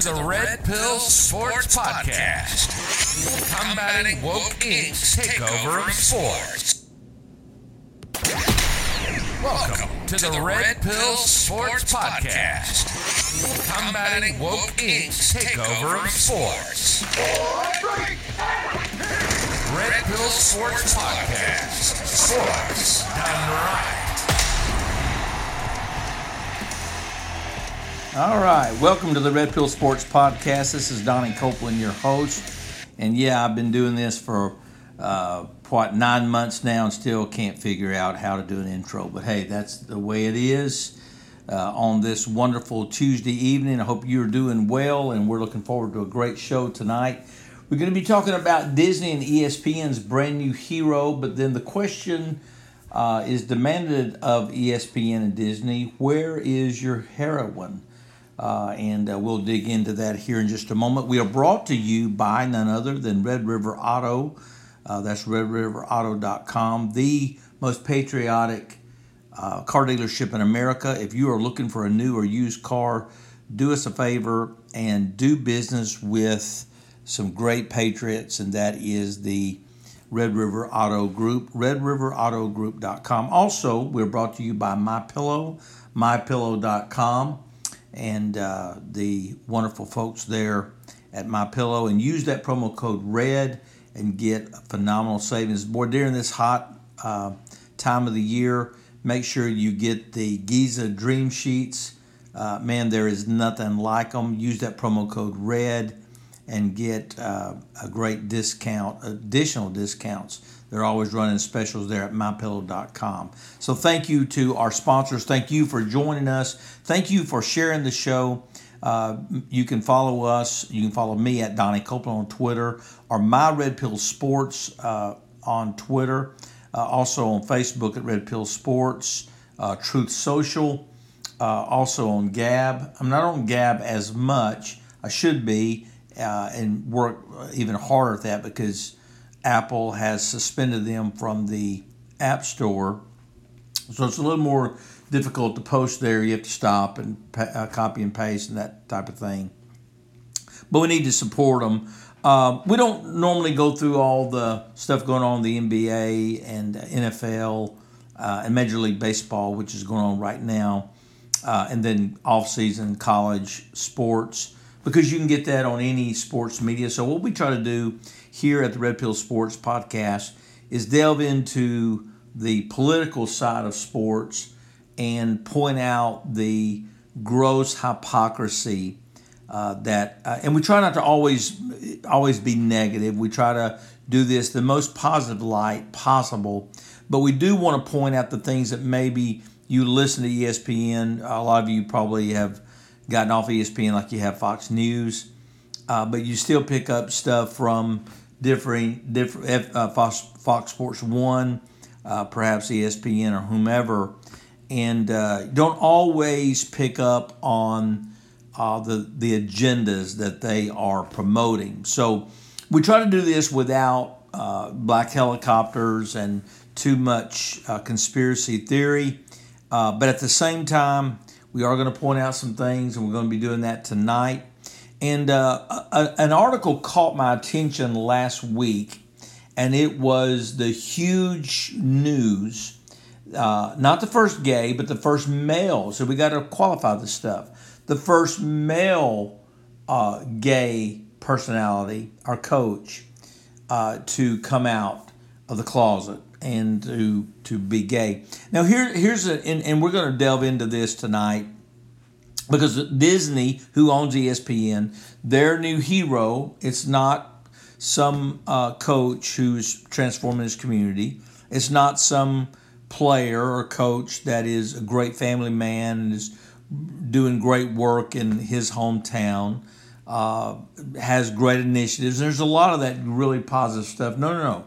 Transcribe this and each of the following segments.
to the Red Pill Sports Podcast, combating woke Inc.'s takeover of sports. Welcome to the Red Pill Sports Podcast, combating woke Inc.'s takeover of sports. Red Pill Sports Podcast, sports done right. All right, welcome to the Red Pill Sports Podcast. This is Donnie Copeland, your host, and yeah, I've been doing this for uh, what nine months now, and still can't figure out how to do an intro. But hey, that's the way it is. Uh, on this wonderful Tuesday evening, I hope you're doing well, and we're looking forward to a great show tonight. We're going to be talking about Disney and ESPN's brand new hero, but then the question uh, is demanded of ESPN and Disney: Where is your heroine? Uh, and uh, we'll dig into that here in just a moment. We are brought to you by none other than Red River Auto. Uh, that's redriverauto.com, the most patriotic uh, car dealership in America. If you are looking for a new or used car, do us a favor and do business with some great patriots, and that is the Red River Auto Group, redriverautogroup.com. Also, we're brought to you by MyPillow, mypillow.com and uh, the wonderful folks there at My Pillow, and use that promo code RED and get phenomenal savings. Boy, during this hot uh, time of the year, make sure you get the Giza Dream Sheets. Uh, man, there is nothing like them. Use that promo code RED and get uh, a great discount, additional discounts. They're always running specials there at mypillow.com. So thank you to our sponsors. Thank you for joining us. Thank you for sharing the show. Uh, you can follow us. You can follow me at Donnie Copeland on Twitter or My Red Pill Sports uh, on Twitter. Uh, also on Facebook at Red Pill Sports, uh, Truth Social. Uh, also on Gab. I'm not on Gab as much. I should be uh, and work even harder at that because Apple has suspended them from the App Store. So it's a little more difficult to post there. You have to stop and uh, copy and paste and that type of thing. But we need to support them. Uh, we don't normally go through all the stuff going on in the NBA and NFL uh, and Major League Baseball, which is going on right now, uh, and then off-season college sports because you can get that on any sports media. So what we try to do here at the Red Pill Sports Podcast is delve into the political side of sports and point out the gross hypocrisy uh, that, uh, and we try not to always always be negative. We try to do this the most positive light possible, but we do want to point out the things that maybe you listen to ESPN. A lot of you probably have gotten off ESPN like you have Fox News, uh, but you still pick up stuff from different different uh, Fox, Fox Sports One, uh, perhaps ESPN or whomever, and uh, don't always pick up on uh, the the agendas that they are promoting. So we try to do this without uh, black helicopters and too much conspiracy theory, but at the same time. We are going to point out some things, and we're going to be doing that tonight. And uh, a, an article caught my attention last week, and it was the huge news. Uh, not the first gay, but the first male. So we got to qualify this stuff. The first male uh, gay personality, our coach, uh, to come out of the closet and to to be gay. Now here here's a and, and we're going to delve into this tonight because Disney, who owns ESPN, their new hero, it's not some uh, coach who's transforming his community. It's not some player or coach that is a great family man and is doing great work in his hometown, uh, has great initiatives. There's a lot of that really positive stuff. No, no, no.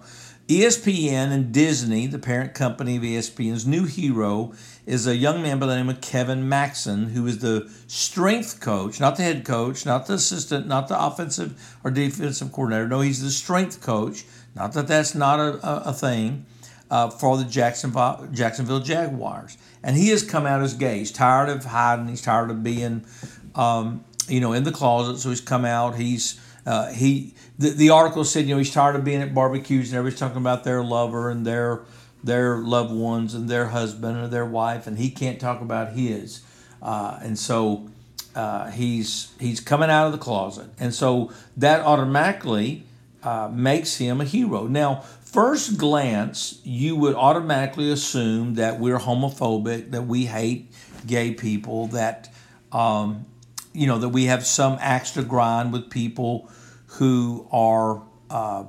ESPN and Disney, the parent company of ESPN's new hero, is a young man by the name of Kevin Maxen, who is the strength coach, not the head coach, not the assistant, not the offensive or defensive coordinator. No, he's the strength coach. Not that that's not a, a, a thing uh, for the Jacksonville, Jacksonville Jaguars. And he has come out as gay. He's tired of hiding. He's tired of being um, you know, in the closet. So he's come out. He's uh, he. The, the article said, you know, he's tired of being at barbecues and everybody's talking about their lover and their their loved ones and their husband or their wife, and he can't talk about his. Uh, and so uh, he's he's coming out of the closet, and so that automatically uh, makes him a hero. Now, first glance, you would automatically assume that we're homophobic, that we hate gay people, that um, you know that we have some axe to grind with people who are uh,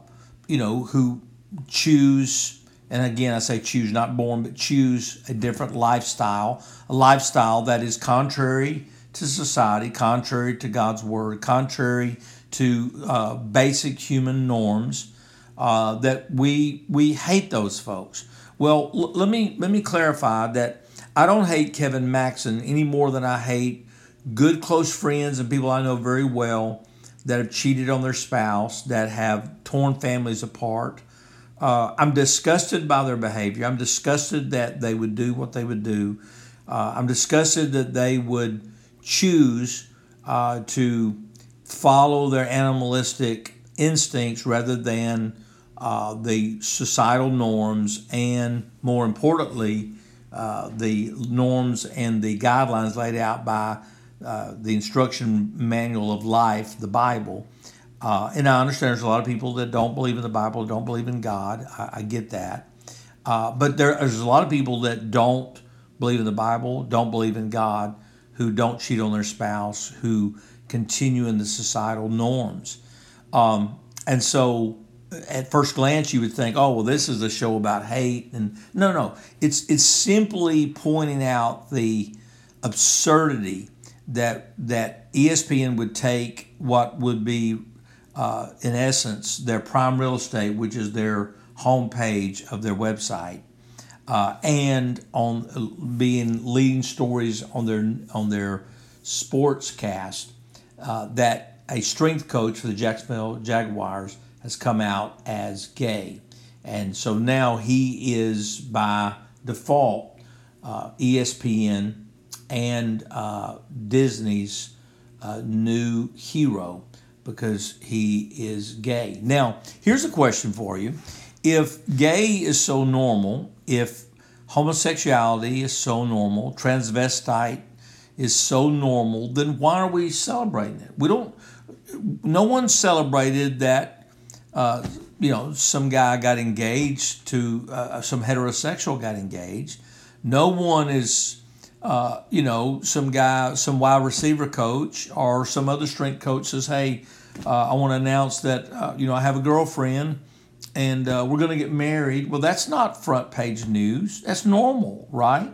you know who choose and again, I say choose, not born, but choose a different lifestyle, a lifestyle that is contrary to society, contrary to God's word, contrary to uh, basic human norms. Uh, that we we hate those folks. Well, l- let me let me clarify that I don't hate Kevin Maxen any more than I hate good close friends and people I know very well that have cheated on their spouse, that have torn families apart, uh, I'm disgusted by their behavior. I'm disgusted that they would do what they would do. Uh, I'm disgusted that they would choose uh, to follow their animalistic instincts rather than uh, the societal norms and, more importantly, uh, the norms and the guidelines laid out by uh, the instruction manual of life, the Bible. Uh, and I understand there's a lot of people that don't believe in the Bible, don't believe in God. I, I get that. Uh, but there, there's a lot of people that don't believe in the Bible, don't believe in God, who don't cheat on their spouse, who continue in the societal norms. Um, and so at first glance you would think, oh well, this is a show about hate, and no, no, it's it's simply pointing out the absurdity that that ESPN would take what would be uh, in essence, their prime real estate, which is their homepage of their website, uh, and on being leading stories on their on their sports cast uh, that a strength coach for the Jacksonville Jaguars has come out as gay, and so now he is by default uh, ESPN and uh, Disney's new hero because he is gay. Now, here's a question for you. If gay is so normal, if homosexuality is so normal, transvestite is so normal, then why are we celebrating it? We don't, no one celebrated that, uh, you know, some guy got engaged to, uh, some heterosexual got engaged. No one is uh, you know, some guy, some wide receiver coach or some other strength coach says, "Hey, uh, I want to announce that uh, you know I have a girlfriend and uh, we're going to get married." Well, that's not front page news. That's normal, right?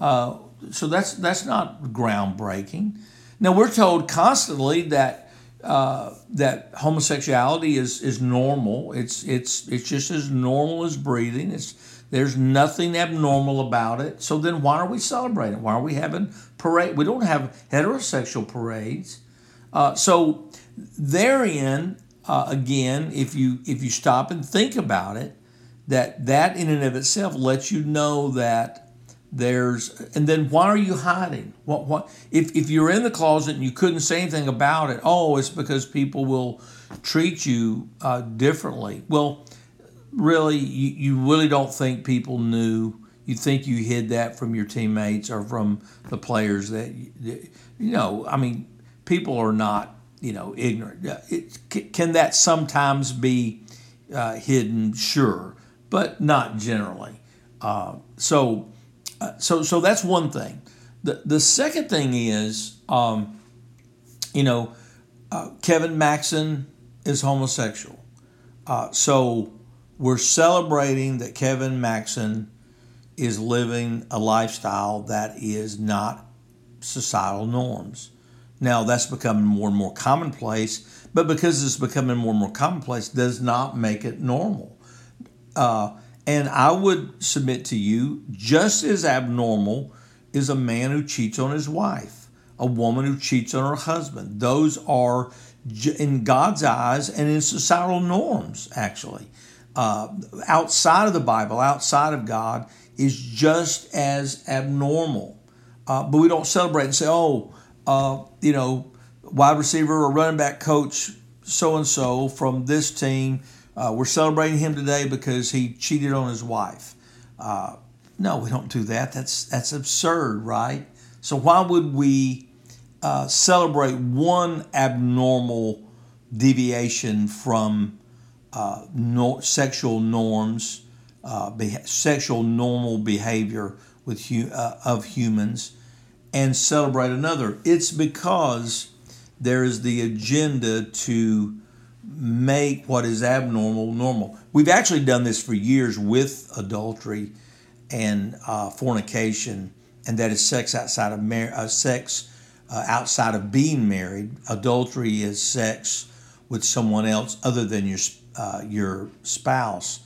Uh, so that's that's not groundbreaking. Now we're told constantly that that homosexuality is is normal. It's it's it's just as normal as breathing. It's there's nothing abnormal about it. So then why are we celebrating? Why are we having parade? We don't have heterosexual parades. Uh, so therein, uh, again, if you if you stop and think about it, that that in and of itself lets you know that there's and then why are you hiding what what if, if you're in the closet and you couldn't say anything about it oh it's because people will treat you uh, differently well really you, you really don't think people knew. You think you hid that from your teammates or from the players that you know i mean people are not you know ignorant. It, can that sometimes be uh, hidden? Sure but not generally. Uh, so uh, so so that's one thing. The the second thing is um, you know uh, kevin maxen is homosexual. Uh, so we're celebrating that Kevin Maxen is living a lifestyle that is not societal norms. Now that's becoming more and more commonplace, but because it's becoming more and more commonplace, does not make it normal. Uh, and I would submit to you, just as abnormal is a man who cheats on his wife, a woman who cheats on her husband. Those are, in God's eyes and in societal norms, actually uh, outside of the Bible, outside of God, is just as abnormal. Uh, but we don't celebrate and say, oh, uh, you know, wide receiver or running back coach so and so from this team. Uh, we're celebrating him today because he cheated on his wife. Uh, no, we don't do that. That's that's absurd, right? So why would we uh, celebrate one abnormal deviation from uh, no, sexual norms, uh, sexual normal behavior with hu- uh, of humans, and celebrate another? It's because there is the agenda to make what is abnormal normal. We've actually done this for years with adultery and uh, fornication, and that is sex outside of mar- uh, sex uh, outside of being married. Adultery is sex with someone else other than your uh, your spouse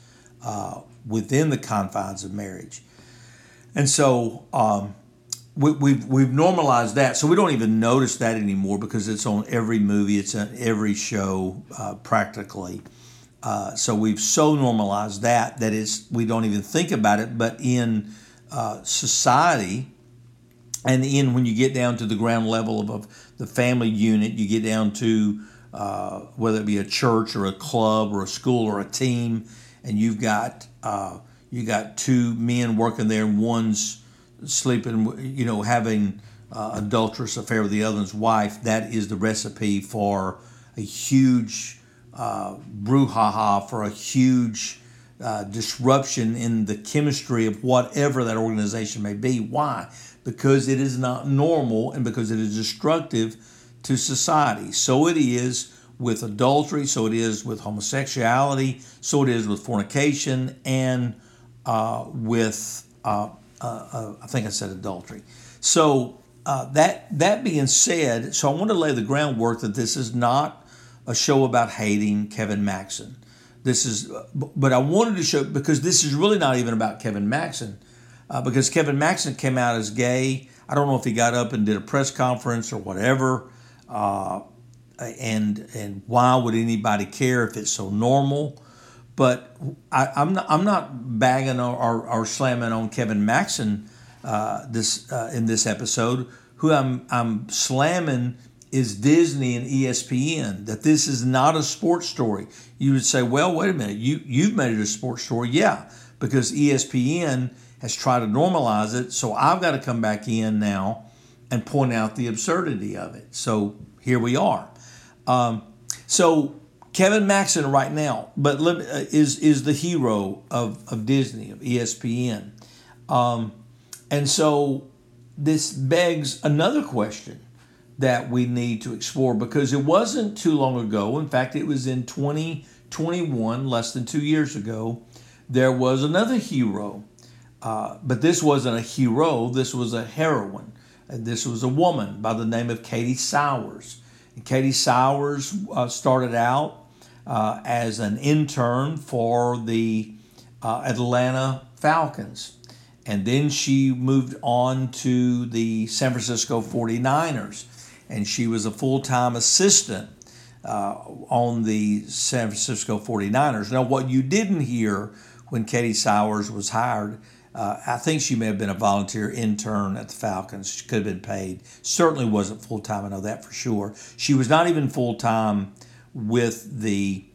uh, within the confines of marriage, and so. Um, we, we've we've normalized that, so we don't even notice that anymore because it's on every movie, it's on every show uh, practically. Uh, so we've so normalized that that it's we don't even think about it. But in uh, society, and in when you get down to the ground level of, of the family unit, you get down to uh, whether it be a church or a club or a school or a team, and you've got uh, you got two men working there, and one's sleeping, you know, having uh, adulterous affair with the other's wife, that is the recipe for a huge uh, brouhaha, for a huge uh, disruption in the chemistry of whatever that organization may be. Why? Because it is not normal and because it is destructive to society. So it is with adultery, so it is with homosexuality, so it is with fornication, and uh, with uh, uh, uh, I think I said adultery. So uh, that that being said, so I want to lay the groundwork that this is not a show about hating Kevin Maxen. This is, but I wanted to show because this is really not even about Kevin Maxen, uh, because Kevin Maxen came out as gay. I don't know if he got up and did a press conference or whatever, uh, and and why would anybody care if it's so normal? But I, am not, I'm not bagging or, or, or slamming on Kevin Maxen uh, this uh, in this episode. Who I'm I'm slamming is Disney and ESPN. That this is not a sports story. You would say, well, wait a minute, you you've made it a sports story, yeah, because ESPN has tried to normalize it. So I've got to come back in now and point out the absurdity of it. So here we are. Um, so Kevin Maxen right now, but uh, is is the hero of, of Disney of ESPN, um, and so this begs another question that we need to explore because it wasn't too long ago. In fact, it was in 2021, less than two years ago. There was another hero, uh, but this wasn't a hero. This was a heroine. This was a woman by the name of Katie Sowers. And Katie Sowers uh, started out uh, as an intern for the uh, Atlanta Falcons. And then she moved on to the San Francisco 49ers. And she was a full time assistant uh, on the San Francisco 49ers. Now, what you didn't hear when Katie Sowers was hired, uh, I think she may have been a volunteer intern at the Falcons. She could have been paid. Certainly wasn't full time, I know that for sure. She was not even full time with the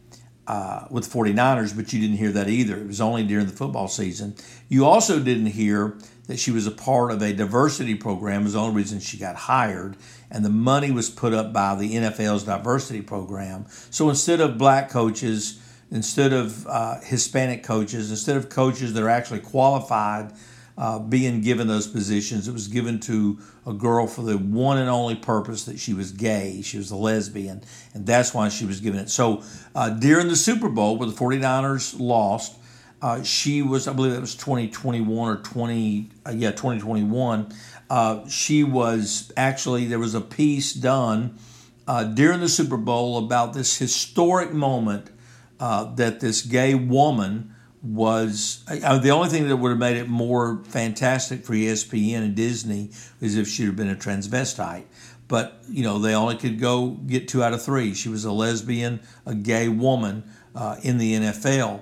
uh, with the 49ers, but you didn't hear that either. It was only during the football season. You also didn't hear that she was a part of a diversity program, was the only reason she got hired. And the money was put up by the NFL's diversity program. So instead of black coaches, instead of uh, Hispanic coaches, instead of coaches that are actually qualified uh, being given those positions. It was given to a girl for the one and only purpose that she was gay. She was a lesbian, and that's why she was given it. So uh, during the Super Bowl, where the 49ers lost, uh, she was, I believe it was 2021 or 20, uh, yeah, 2021. Uh, she was actually, there was a piece done during the Super Bowl about this historic moment that this gay woman was uh, the only thing that would have made it more fantastic for ESPN and Disney is if she'd have been a transvestite. But you know they only could go get two out of three. She was a lesbian, a gay woman uh, in the NFL.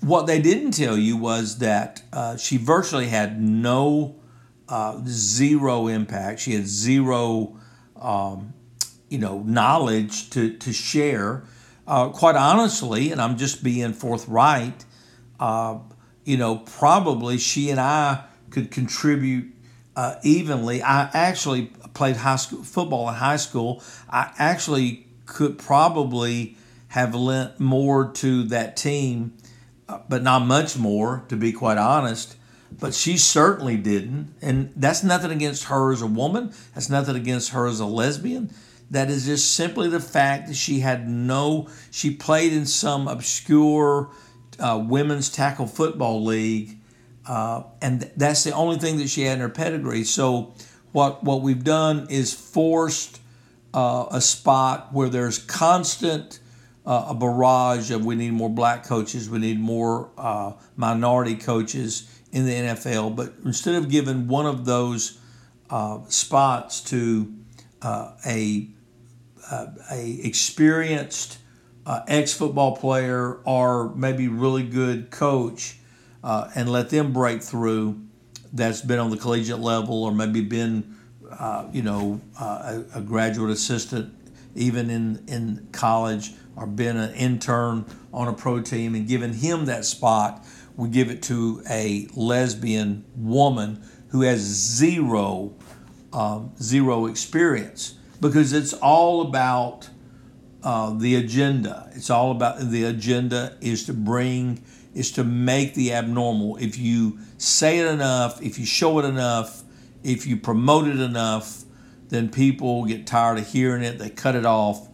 What they didn't tell you was that uh, she virtually had no uh, zero impact. She had zero. Um, you know, knowledge to, to share. Uh, quite honestly, and I'm just being forthright, uh, you know, probably she and I could contribute uh, evenly. I actually played high school football in high school. I actually could probably have lent more to that team, uh, but not much more, to be quite honest. But she certainly didn't, and that's nothing against her as a woman. That's nothing against her as a lesbian. That is just simply the fact that she had no. She played in some obscure uh, women's tackle football league, uh, and that's the only thing that she had in her pedigree. So, what what we've done is forced uh, a spot where there's constant uh, a barrage of we need more black coaches, we need more uh, minority coaches in the NFL. But instead of giving one of those uh, spots to a a experienced uh, ex football player or maybe really good coach uh, and let them break through that's been on the collegiate level or maybe been, uh, you know, uh, a, a, graduate assistant even in, in college or been an intern on a pro team and given him that spot. We give it to a lesbian woman who has zero, um, zero experience because it's all about uh, the agenda. It's all about the agenda is to bring, is to make the abnormal. If you say it enough, if you show it enough, if you promote it enough, then people get tired of hearing it, they cut it off,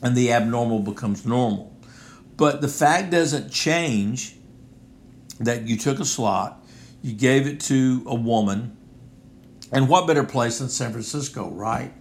and the abnormal becomes normal. But the fact doesn't change that you took a slot, you gave it to a woman, and what better place than San Francisco, right?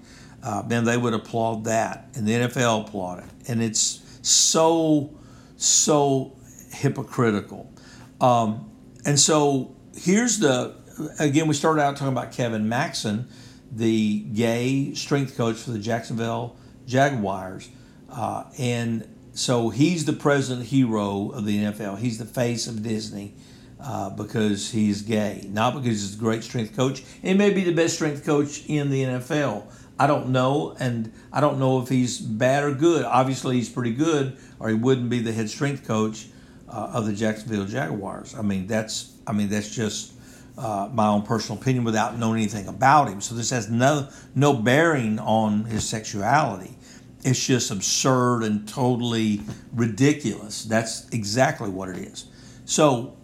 Uh, man, they would applaud that, and the NFL applaud it, and it's so so hypocritical. Um, and so here's the again, we started out talking about Kevin Maxen, the gay strength coach for the Jacksonville Jaguars, uh, and so he's the present hero of the NFL. He's the face of Disney. Uh, because he's gay, not because he's a great strength coach. He may be the best strength coach in the NFL, I don't know, and I don't know if he's bad or good. Obviously, he's pretty good, or he wouldn't be the head strength coach uh, of the Jacksonville Jaguars. I mean, that's I mean that's just uh, my own personal opinion without knowing anything about him. So this has no no bearing on his sexuality. It's just absurd and totally ridiculous. That's exactly what it is. So,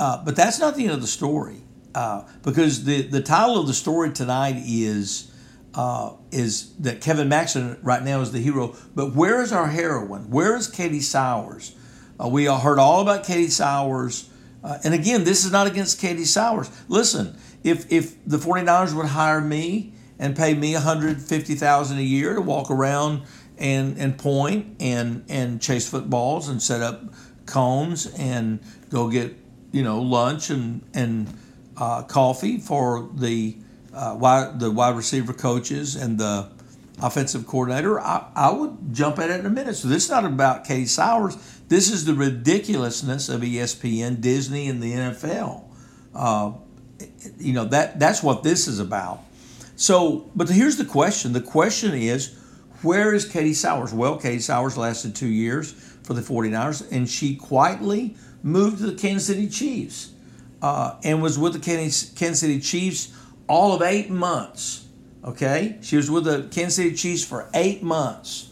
uh, but that's not the end of the story, uh, because the the title of the story tonight is uh, is that Kevin Maxen right now is the hero. But where is our heroine? Where is Katie Sowers? Uh, we all heard all about Katie Sowers. Uh, and again, this is not against Katie Sowers. Listen, if, if the 49ers would hire me and pay me 150000 a year to walk around and, and point and, and chase footballs and set up cones and go get, you know, lunch and, and uh, coffee for the uh, wide, the wide receiver coaches and the offensive coordinator, I, I would jump at it in a minute. So this is not about Katie Sowers. This is the ridiculousness of ESPN, Disney, and the NFL. Uh, you know that that's what this is about. So, but here's the question. The question is, where is Katie Sowers? Well, Katie Sowers lasted two years for the 49ers, and she quietly moved to the Kansas City Chiefs uh, and was with the Kansas City Chiefs all of eight months. Okay? She was with the Kansas City Chiefs for eight months.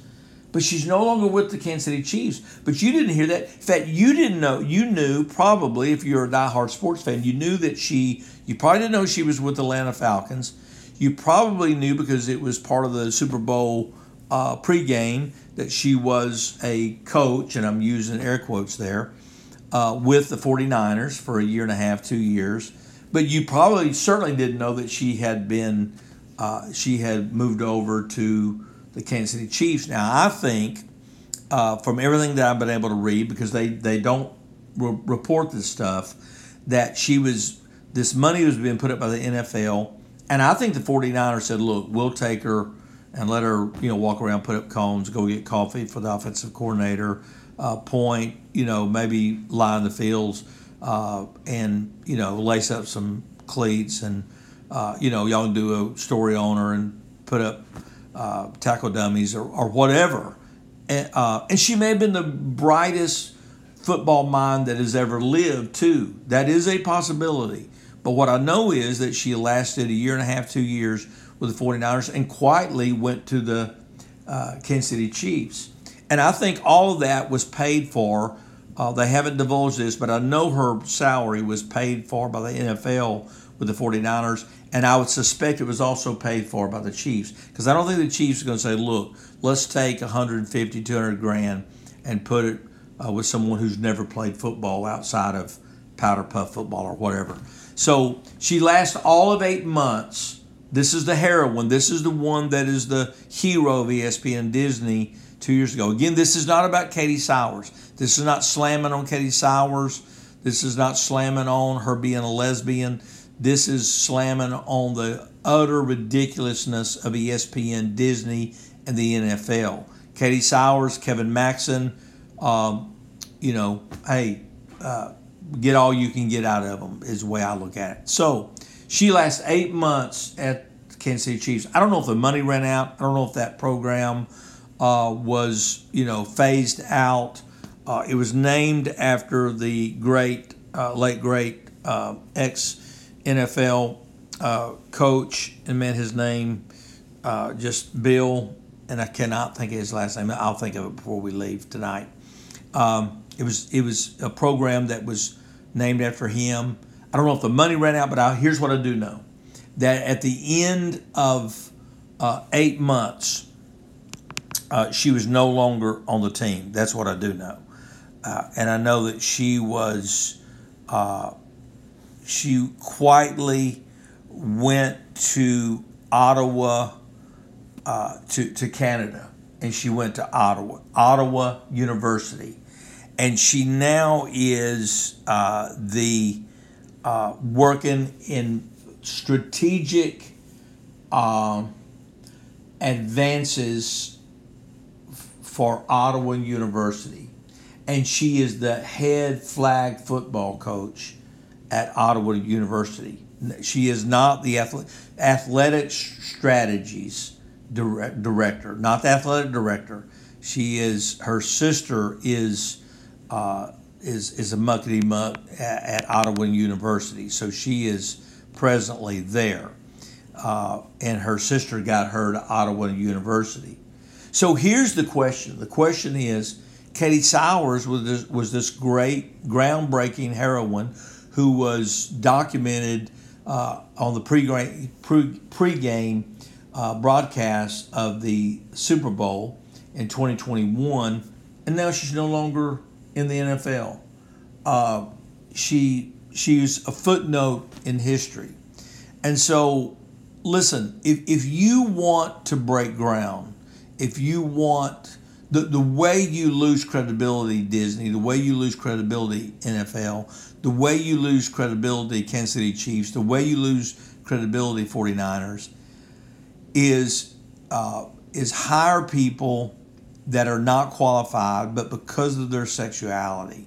But she's no longer with the Kansas City Chiefs. But you didn't hear that. In fact, you didn't know. You knew probably, if you're a diehard sports fan, you knew that she, you probably didn't know she was with the Atlanta Falcons. You probably knew because it was part of the Super Bowl uh, pregame that she was a coach, and I'm using air quotes there, uh, with the 49ers for a year and a half, two years. But you probably certainly didn't know that she had been, uh, she had moved over to the Kansas City Chiefs. Now, I think uh, from everything that I've been able to read, because they, they don't re- report this stuff, that she was, this money was being put up by the NFL. And I think the 49ers said, look, we'll take her and let her, you know, walk around, put up cones, go get coffee for the offensive coordinator, uh, point, you know, maybe lie in the fields uh, and you know lace up some cleats and uh, you know y'all can do a story on her and put up uh, tackle dummies or, or whatever. And, uh, and she may have been the brightest football mind that has ever lived, too. That is a possibility. But what I know is that she lasted a year and a half, two years with the 49ers and quietly went to the uh, Kansas City Chiefs. And I think all of that was paid for. Uh, they haven't divulged this, but I know her salary was paid for by the NFL with the 49ers. And I would suspect it was also paid for by the Chiefs. Because I don't think the Chiefs are going to say, look, let's take 150, 200 grand and put it uh, with someone who's never played football outside of powder puff football or whatever. So she lasts all of eight months. This is the heroine. This is the one that is the hero of ESPN Disney two years ago. Again, this is not about Katie Sowers. This is not slamming on Katie Sowers. This is not slamming on her being a lesbian. This is slamming on the utter ridiculousness of ESPN, Disney, and the NFL. Katie Sowers, Kevin Maxen, um, you know, hey, uh, get all you can get out of them is the way I look at it. So she lasts eight months at Kansas City Chiefs. I don't know if the money ran out. I don't know if that program uh, was, you know, phased out. Uh, it was named after the great, uh, late great uh, ex NFL uh, coach, and man, his name just Bill, and I cannot think of his last name. I'll think of it before we leave tonight. Um, it was it was a program that was named after him. I don't know if the money ran out, but I, here's what I do know: that at the end of uh, eight months, uh, she was no longer on the team. That's what I do know, uh, and I know that she was uh, she quietly went to Ottawa uh, to to Canada, and she went to Ottawa, Ottawa University, and she now is uh, the uh, working in strategic um, advances for Ottawa University, and she is the head flag football coach at Ottawa University. She is not the athletic strategies director, not the athletic director. She is her sister is uh, is is a muckety muck at, at, Ottawa University, so she is presently there, uh, and her sister got her to Ottawa University. So here's the question: the question is, Katie Sowers was this, was this great groundbreaking heroine who was documented uh, on the pre pre-game uh, broadcast of the Super Bowl in 2021, and now she's no longer in the NFL. Uh, she she's a footnote in history, and so listen. If if you want to break ground, if you want the, the way you lose credibility, Disney, the way you lose credibility, NFL, the way you lose credibility, Kansas City Chiefs, the way you lose credibility, 49ers, is uh, is hire people that are not qualified, but because of their sexuality.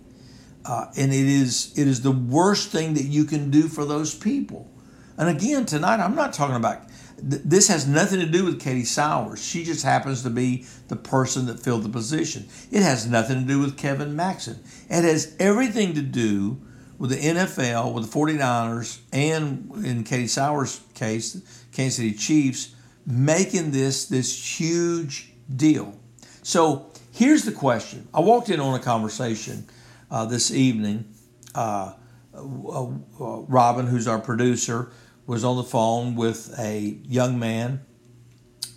Uh, and it is it is the worst thing that you can do for those people. And again, tonight I'm not talking about this has nothing to do with Katie Sowers. She just happens to be the person that filled the position. It has nothing to do with Kevin Maxen. It has everything to do with the NFL, with the 49ers, and in Katie Sowers' case, Kansas City Chiefs, making this this huge deal. So here's the question. I walked in on a conversation uh, this evening. Uh, uh, Robin, who's our producer, was on the phone with a young man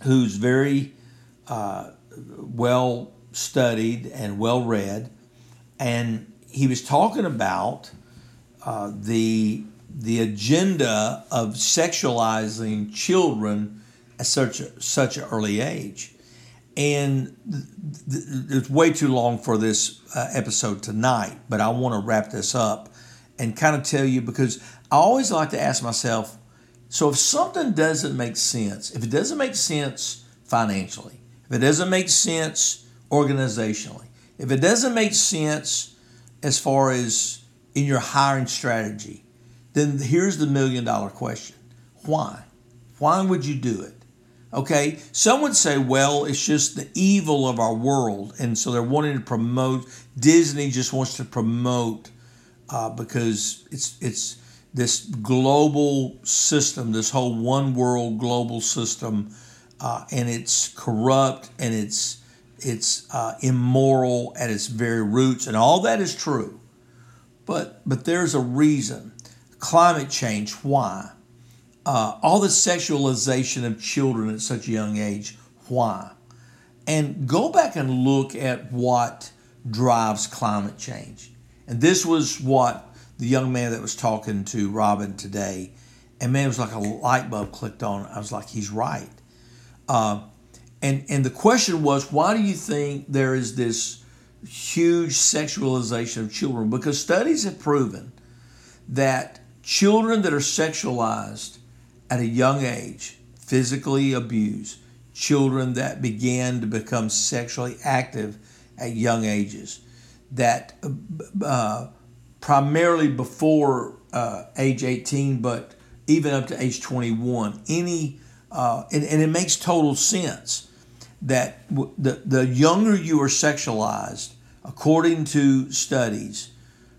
who's very uh, well studied and well read, and he was talking about uh, the the agenda of sexualizing children at such a, such an early age. And th- th- it's way too long for this uh, episode tonight, but I want to wrap this up and kind of tell you because I always like to ask myself so if something doesn't make sense, if it doesn't make sense financially, if it doesn't make sense organizationally, if it doesn't make sense as far as in your hiring strategy, then here's the million dollar question why? Why would you do it? Okay, some would say, well, it's just the evil of our world, and so they're wanting to promote. Disney just wants to promote uh, because it's it's this global system, this whole one world global system, uh, and it's corrupt and it's it's uh, immoral at its very roots, and all that is true. But but there's a reason. Climate change. Why? Uh, all the sexualization of children at such a young age. Why? And go back and look at what drives climate change. And this was what the young man that was talking to Robin today, and man, it was like a light bulb clicked on. I was like, he's right. Uh, and and the question was, why do you think there is this huge sexualization of children? Because studies have proven that children that are sexualized at a young age, physically abused, children that began to become sexually active at young ages, that uh, primarily before uh, age 18, but even up to age 21, any uh, and, and it makes total sense that the, the younger you are sexualized, according to studies,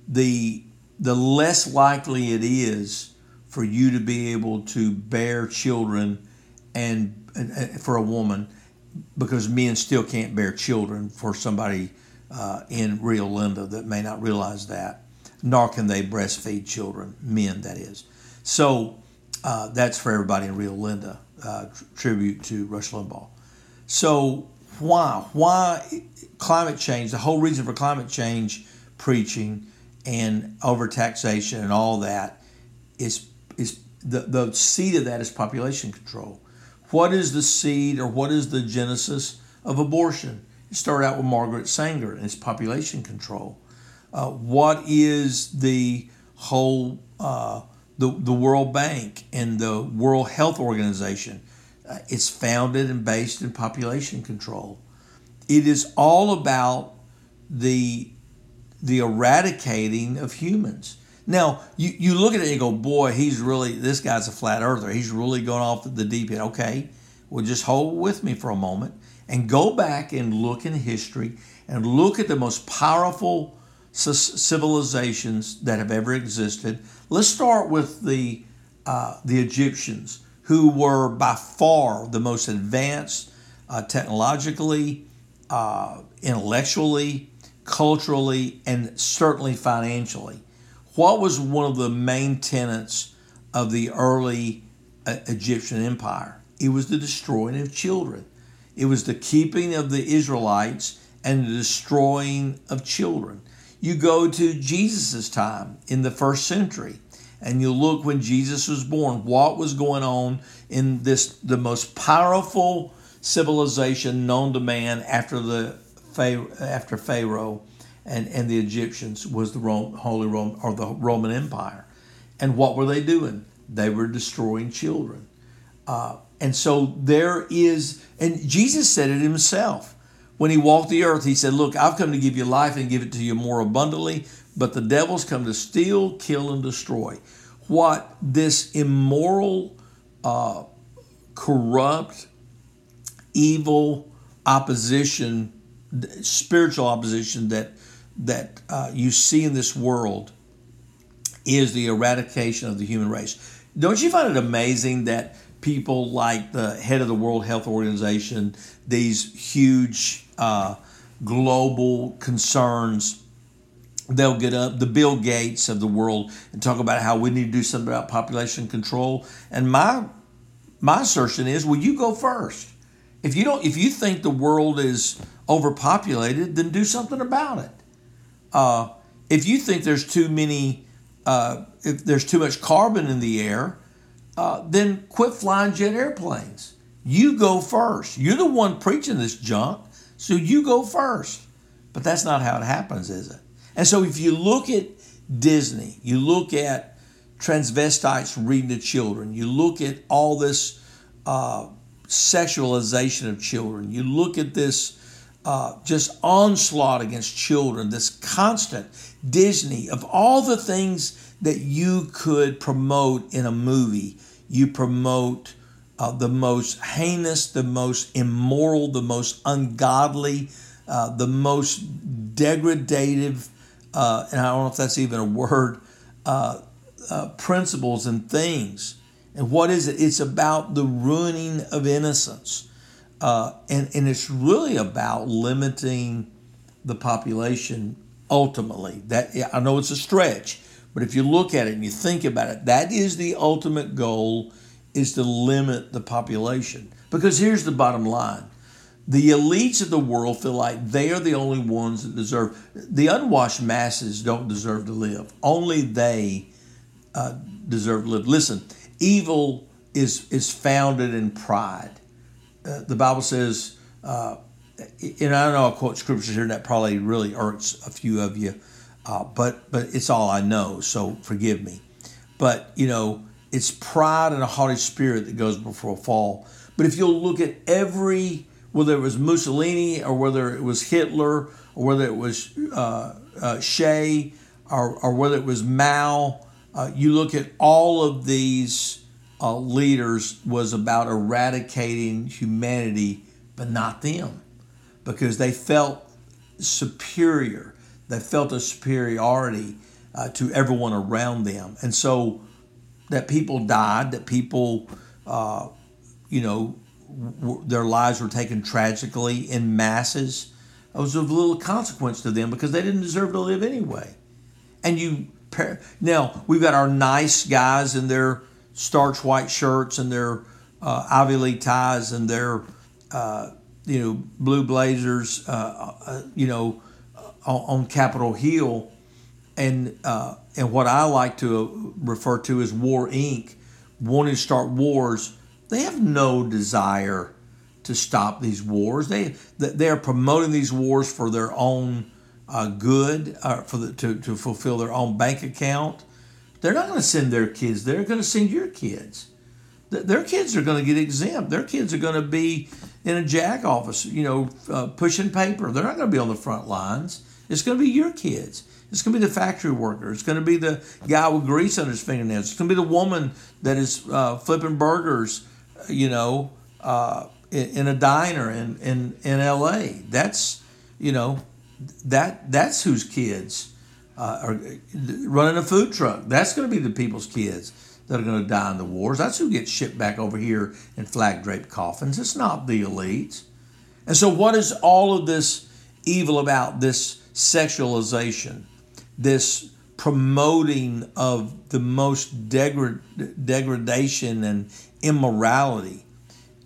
the, the less likely it is for you to be able to bear children and, and for a woman because men still can't bear children for somebody uh, in Rio Linda that may not realize that, nor can they breastfeed children, men that is. So uh, that's for everybody in Rio Linda uh, tribute to Rush Limbaugh. So why why climate change? The whole reason for climate change preaching and overtaxation and all that is is the the seed of that is population control. What is the seed or what is the genesis of abortion? It started out with Margaret Sanger and it's population control. Uh, what is the whole uh, the, the World Bank and the World Health Organization. Uh, it's founded and based in population control. It is all about the, the eradicating of humans. Now, you, you look at it and you go, boy, he's really, this guy's a flat earther. He's really going off the deep end. Okay, well, just hold with me for a moment and go back and look in history and look at the most powerful civilizations that have ever existed. Let's start with the uh, the Egyptians, who were by far the most advanced uh, technologically, uh, intellectually, culturally, and certainly financially. What was one of the main tenets of the early uh, Egyptian empire? It was the destroying of children. It was the keeping of the Israelites and the destroying of children. You go to Jesus' time in the first century and you look when Jesus was born, what was going on in this the most powerful civilization known to man after the after Pharaoh and, and the Egyptians was the Rome, Holy Rome or the Roman Empire. And what were they doing? They were destroying children. Uh, and so there is, and Jesus said it himself when he walked the earth, he said, Look, I've come to give you life and give it to you more abundantly, but the devil's come to steal, kill, and destroy. What this immoral, uh, corrupt, evil opposition, spiritual opposition that that uh, you see in this world is the eradication of the human race. Don't you find it amazing that people like the head of the World Health Organization, these huge uh, global concerns. They'll get up, the Bill Gates of the world, and talk about how we need to do something about population control. And my my assertion is, well, you go first. If you don't, if you think the world is overpopulated, then do something about it. Uh, if you think there's too many, uh, if there's too much carbon in the air, uh, then quit flying jet airplanes. You go first. You're the one preaching this junk. So you go first. But that's not how it happens, is it? And so if you look at Disney, you look at transvestites reading to children, you look at all this uh, sexualization of children, you look at this uh, just onslaught against children, this constant Disney, of all the things that you could promote in a movie, you promote uh, the most heinous, the most immoral, the most ungodly, uh, the most degradative, uh, and I don't know if that's even a word, uh, uh, principles and things. And what is it? It's about the ruining of innocence. Uh, and, and it's really about limiting the population ultimately. That I know it's a stretch, but if you look at it and you think about it, that is the ultimate goal is to limit the population. Because here's the bottom line. The elites of the world feel like they are the only ones that deserve. The unwashed masses don't deserve to live. Only they uh, deserve to live. Listen, evil is is founded in pride. Uh, the Bible says, uh, and I know I quote scriptures here that probably really irks a few of you, uh, but but it's all I know, so forgive me. But you know, it's pride and a haughty spirit that goes before a fall. But if you'll look at every, whether it was Mussolini or whether it was Hitler or whether it was uh, uh, Che or, or whether it was Mao, uh, you look at all of these uh, leaders was about eradicating humanity, but not them, because they felt superior. They felt a superiority uh, to everyone around them, and so that people died, that people, uh, you know, w- their lives were taken tragically in masses. It was of little consequence to them because they didn't deserve to live anyway. And you now we've got our nice guys in their starch white shirts and their uh, Ivy League ties and their uh, you know blue blazers, uh, uh you know, on, on Capitol Hill, and uh, and what I like to refer to as War Inc. wanting to start wars. They have no desire to stop these wars. They they are promoting these wars for their own uh, good, uh, for the, to to fulfill their own bank account. They're not going to send their kids. They're going to send your kids. Their kids are going to get exempt. Their kids are going to be in a jack office, you know, uh, pushing paper. They're not going to be on the front lines. It's going to be your kids. It's going to be the factory worker. It's going to be the guy with grease on his fingernails. It's going to be the woman that is uh, flipping burgers, you know, uh, in, in, a diner in, in, in L.A. That's, you know, that that's whose kids uh, are running a food truck. That's going to be the people's kids that are going to die in the wars. That's who gets shipped back over here in flag draped coffins. It's not the elites. And so, what is all of this evil about? This sexualization, this promoting of the most degra- degradation and immorality.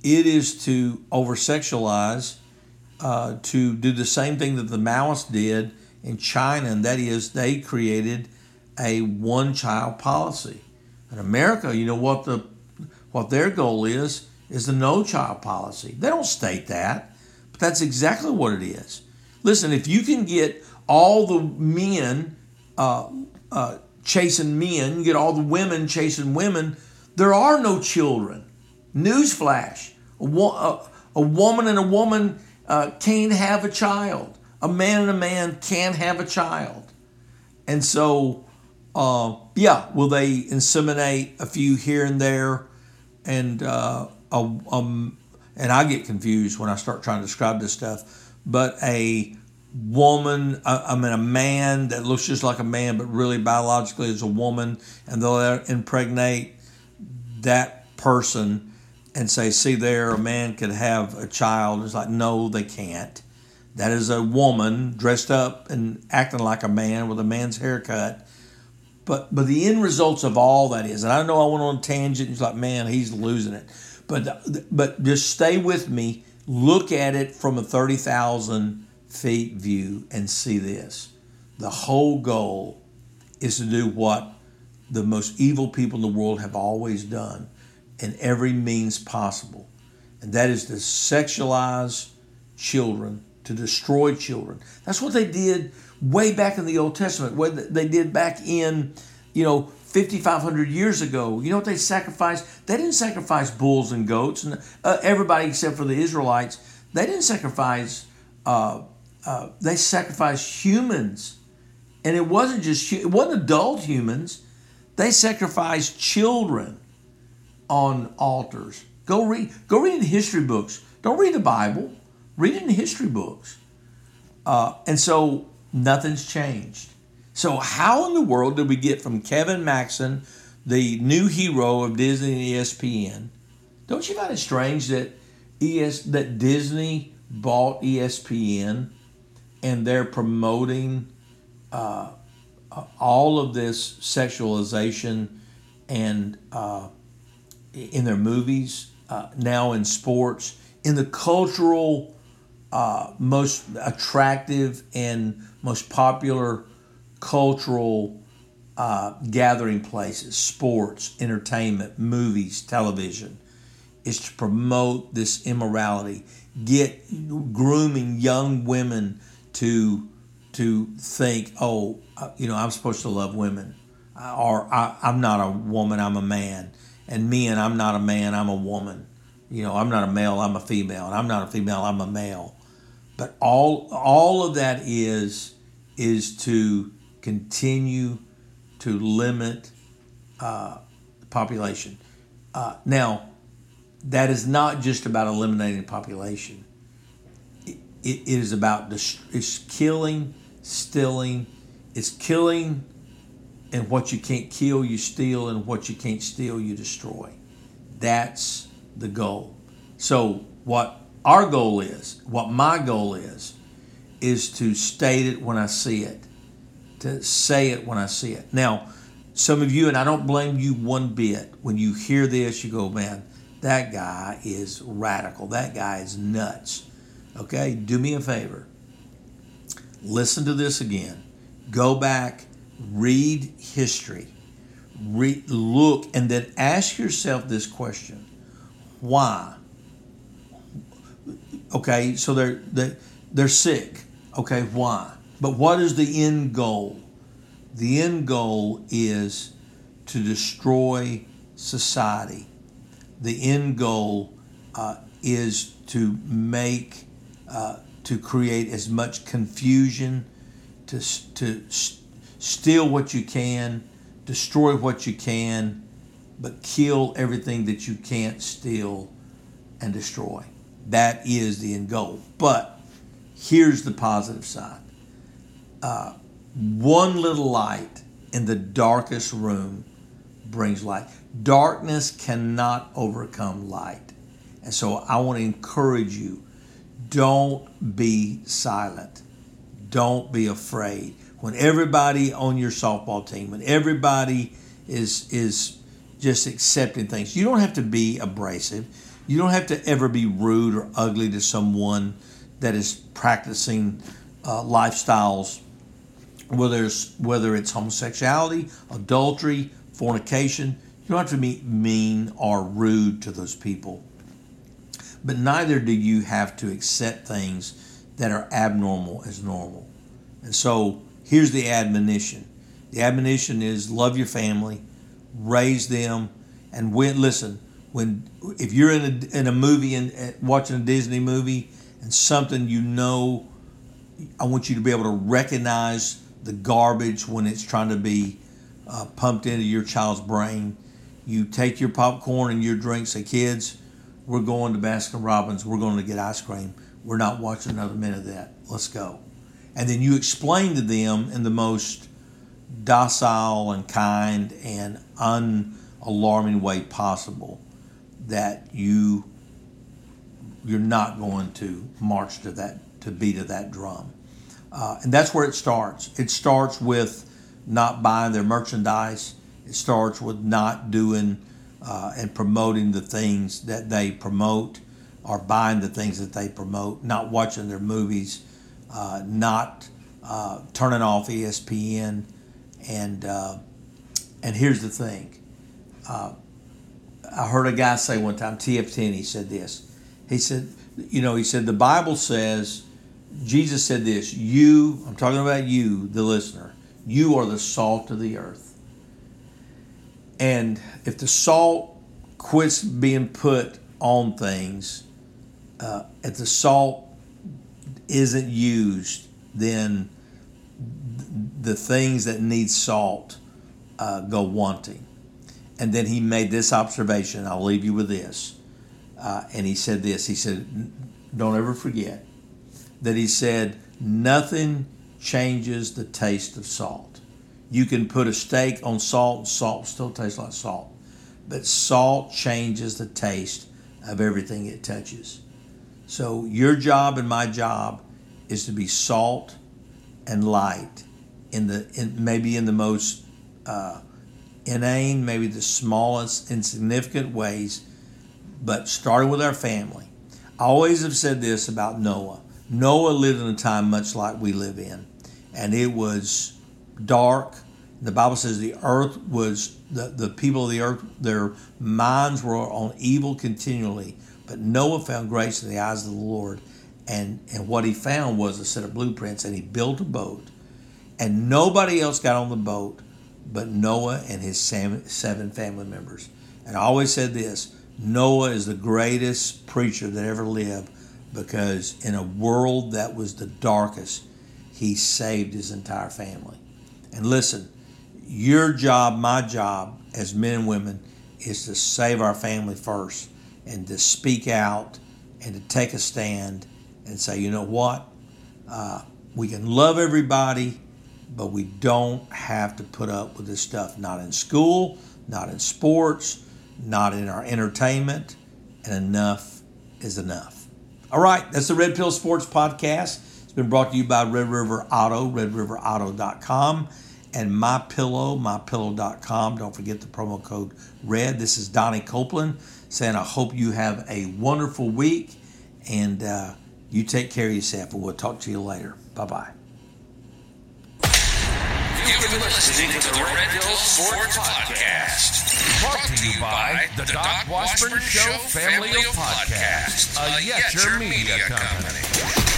It is to over sexualize, uh, to do the same thing that the Maoists did in China, and that is they created a one child policy. In America, you know what the what their goal is is the no child policy. They don't state that, but that's exactly what it is. Listen, if you can get all the men uh, uh, chasing men, you get all the women chasing women, there are no children. Newsflash: a, a, a woman and a woman uh, can't have a child a man and a man can't have a child. And so, uh, yeah, will they inseminate a few here and there? And uh, a, um, and I get confused when I start trying to describe this stuff. But a woman, I, mean, a man that looks just like a man, but really biologically is a woman, and they'll impregnate that person and say, see there, a man could have a child. It's like, no, they can't. That is a woman dressed up and acting like a man with a man's haircut. But but the end results of all that is, and I know I went on a tangent. It's like, man, he's losing it. But but just stay with me. Look at it from a thirty thousand feet view and see this. The whole goal is to do what the most evil people in the world have always done in every means possible, and that is to sexualize children to destroy children. That's what they did way back in the Old Testament, what they did back in, you know, 5,500 years ago. You know what they sacrificed? They didn't sacrifice bulls and goats, and uh, everybody except for the Israelites. They didn't sacrifice. Uh, uh, they sacrificed humans, and it wasn't just it wasn't adult humans. They sacrificed children on altars Go read. Go read in the history books. Don't read the Bible. Read in the history books. Uh, and so nothing's changed. So how in the world did we get from Kevin Maxen, the new hero of Disney and ESPN? Don't you find it strange that ES that Disney bought ESPN and they're promoting uh, all of this sexualization and uh, in their movies, uh, now in sports, in the cultural uh, most attractive and most popular cultural uh, gathering places, sports, entertainment, movies, television, is to promote this immorality, get grooming young women to to think, oh, uh, you know, I'm supposed to love women, or I, I'm not a woman, I'm a man, and men, I'm not a man, I'm a woman. You know, I'm not a male, I'm a female, and I'm not a female, I'm a male. But all all of that is is to continue to limit uh, population. Uh, now, that is not just about eliminating population. It, it is about it's killing, stealing. It's killing, and what you can't kill, you steal, and what you can't steal, you destroy. That's the goal. So, what our goal is, what my goal is, is to state it when I see it, to say it when I see it. Now, some of you, and I don't blame you one bit, when you hear this, you go, man, that guy is radical. That guy is nuts. Okay, do me a favor. Listen to this again. Go back, read history, read, look, and then ask yourself this question Why? Okay, so they're they, they're sick. Okay, why? But what is the end goal? The end goal is to destroy society. The end goal uh, is to make, uh, to create as much confusion, to, to steal what you can, destroy what you can, but kill everything that you can't steal and destroy. That is the end goal. But here's the positive side uh, one little light in the darkest room brings light. Darkness cannot overcome light. And so I want to encourage you don't be silent, don't be afraid. When everybody on your softball team, when everybody is, is just accepting things, you don't have to be abrasive you don't have to ever be rude or ugly to someone that is practicing uh, lifestyles, whether it's, whether it's homosexuality, adultery, fornication. You don't have to be mean or rude to those people. But neither do you have to accept things that are abnormal as normal. And so here's the admonition the admonition is love your family, raise them, and when, listen, when if you're in a, in a movie and watching a Disney movie and something you know, I want you to be able to recognize the garbage when it's trying to be uh, pumped into your child's brain. You take your popcorn and your drinks. Say, kids, we're going to Baskin Robbins. We're going to get ice cream. We're not watching another minute of that. Let's go. And then you explain to them in the most docile and kind and unalarming way possible that you you're not going to march to that to beat of that drum, uh, and that's where it starts. It starts with not buying their merchandise. It starts with not doing uh, and promoting the things that they promote, or buying the things that they promote. Not watching their movies, uh, not uh, turning off ESPN, and uh, and here's the thing uh, I heard a guy say one time, TF10, he said this. He said, you know, he said, the Bible says, Jesus said this, you, I'm talking about you, the listener, you are the salt of the earth. And if the salt quits being put on things, uh, if the salt isn't used, then the things that need salt uh, go wanting. And then he made this observation. I'll leave you with this. uh, and he said this. He said, "Don't ever forget that he said nothing changes the taste of salt. You can put a steak on salt, and salt still tastes like salt, but salt changes the taste of everything it touches. So your job and my job is to be salt and light in the in, maybe in the most uh, inane, maybe the smallest, insignificant ways, but starting with our family. I always have said this about Noah. Noah lived in a time much like we live in, and it was dark. The Bible says the earth was the, the people of the earth, their minds were on evil continually. But Noah found grace in the eyes of the Lord, and, and what he found was a set of blueprints, and he built a boat. And nobody else got on the boat but Noah and his seven family members. And I always said this Noah is the greatest preacher that ever lived because in a world that was the darkest, he saved his entire family. And listen, your job, my job as men and women, is to save our family first and to speak out and to take a stand and say, you know what? Uh, we can love everybody but we don't have to put up with this stuff. Not in school, not in sports, not in our entertainment, and enough is enough. All right, that's the Red Pill Sports Podcast. It's been brought to you by Red River Auto, redriverauto.com, and MyPillow, mypillow.com. Don't forget the promo code RED. This is Donnie Copeland saying I hope you have a wonderful week, and uh, you take care of yourself, and we'll talk to you later. Bye bye. You've been listening to the Red Pill Sports Podcast. Brought to you by the Doc Washburn Show Family of Podcasts, a Yetcher Media Company.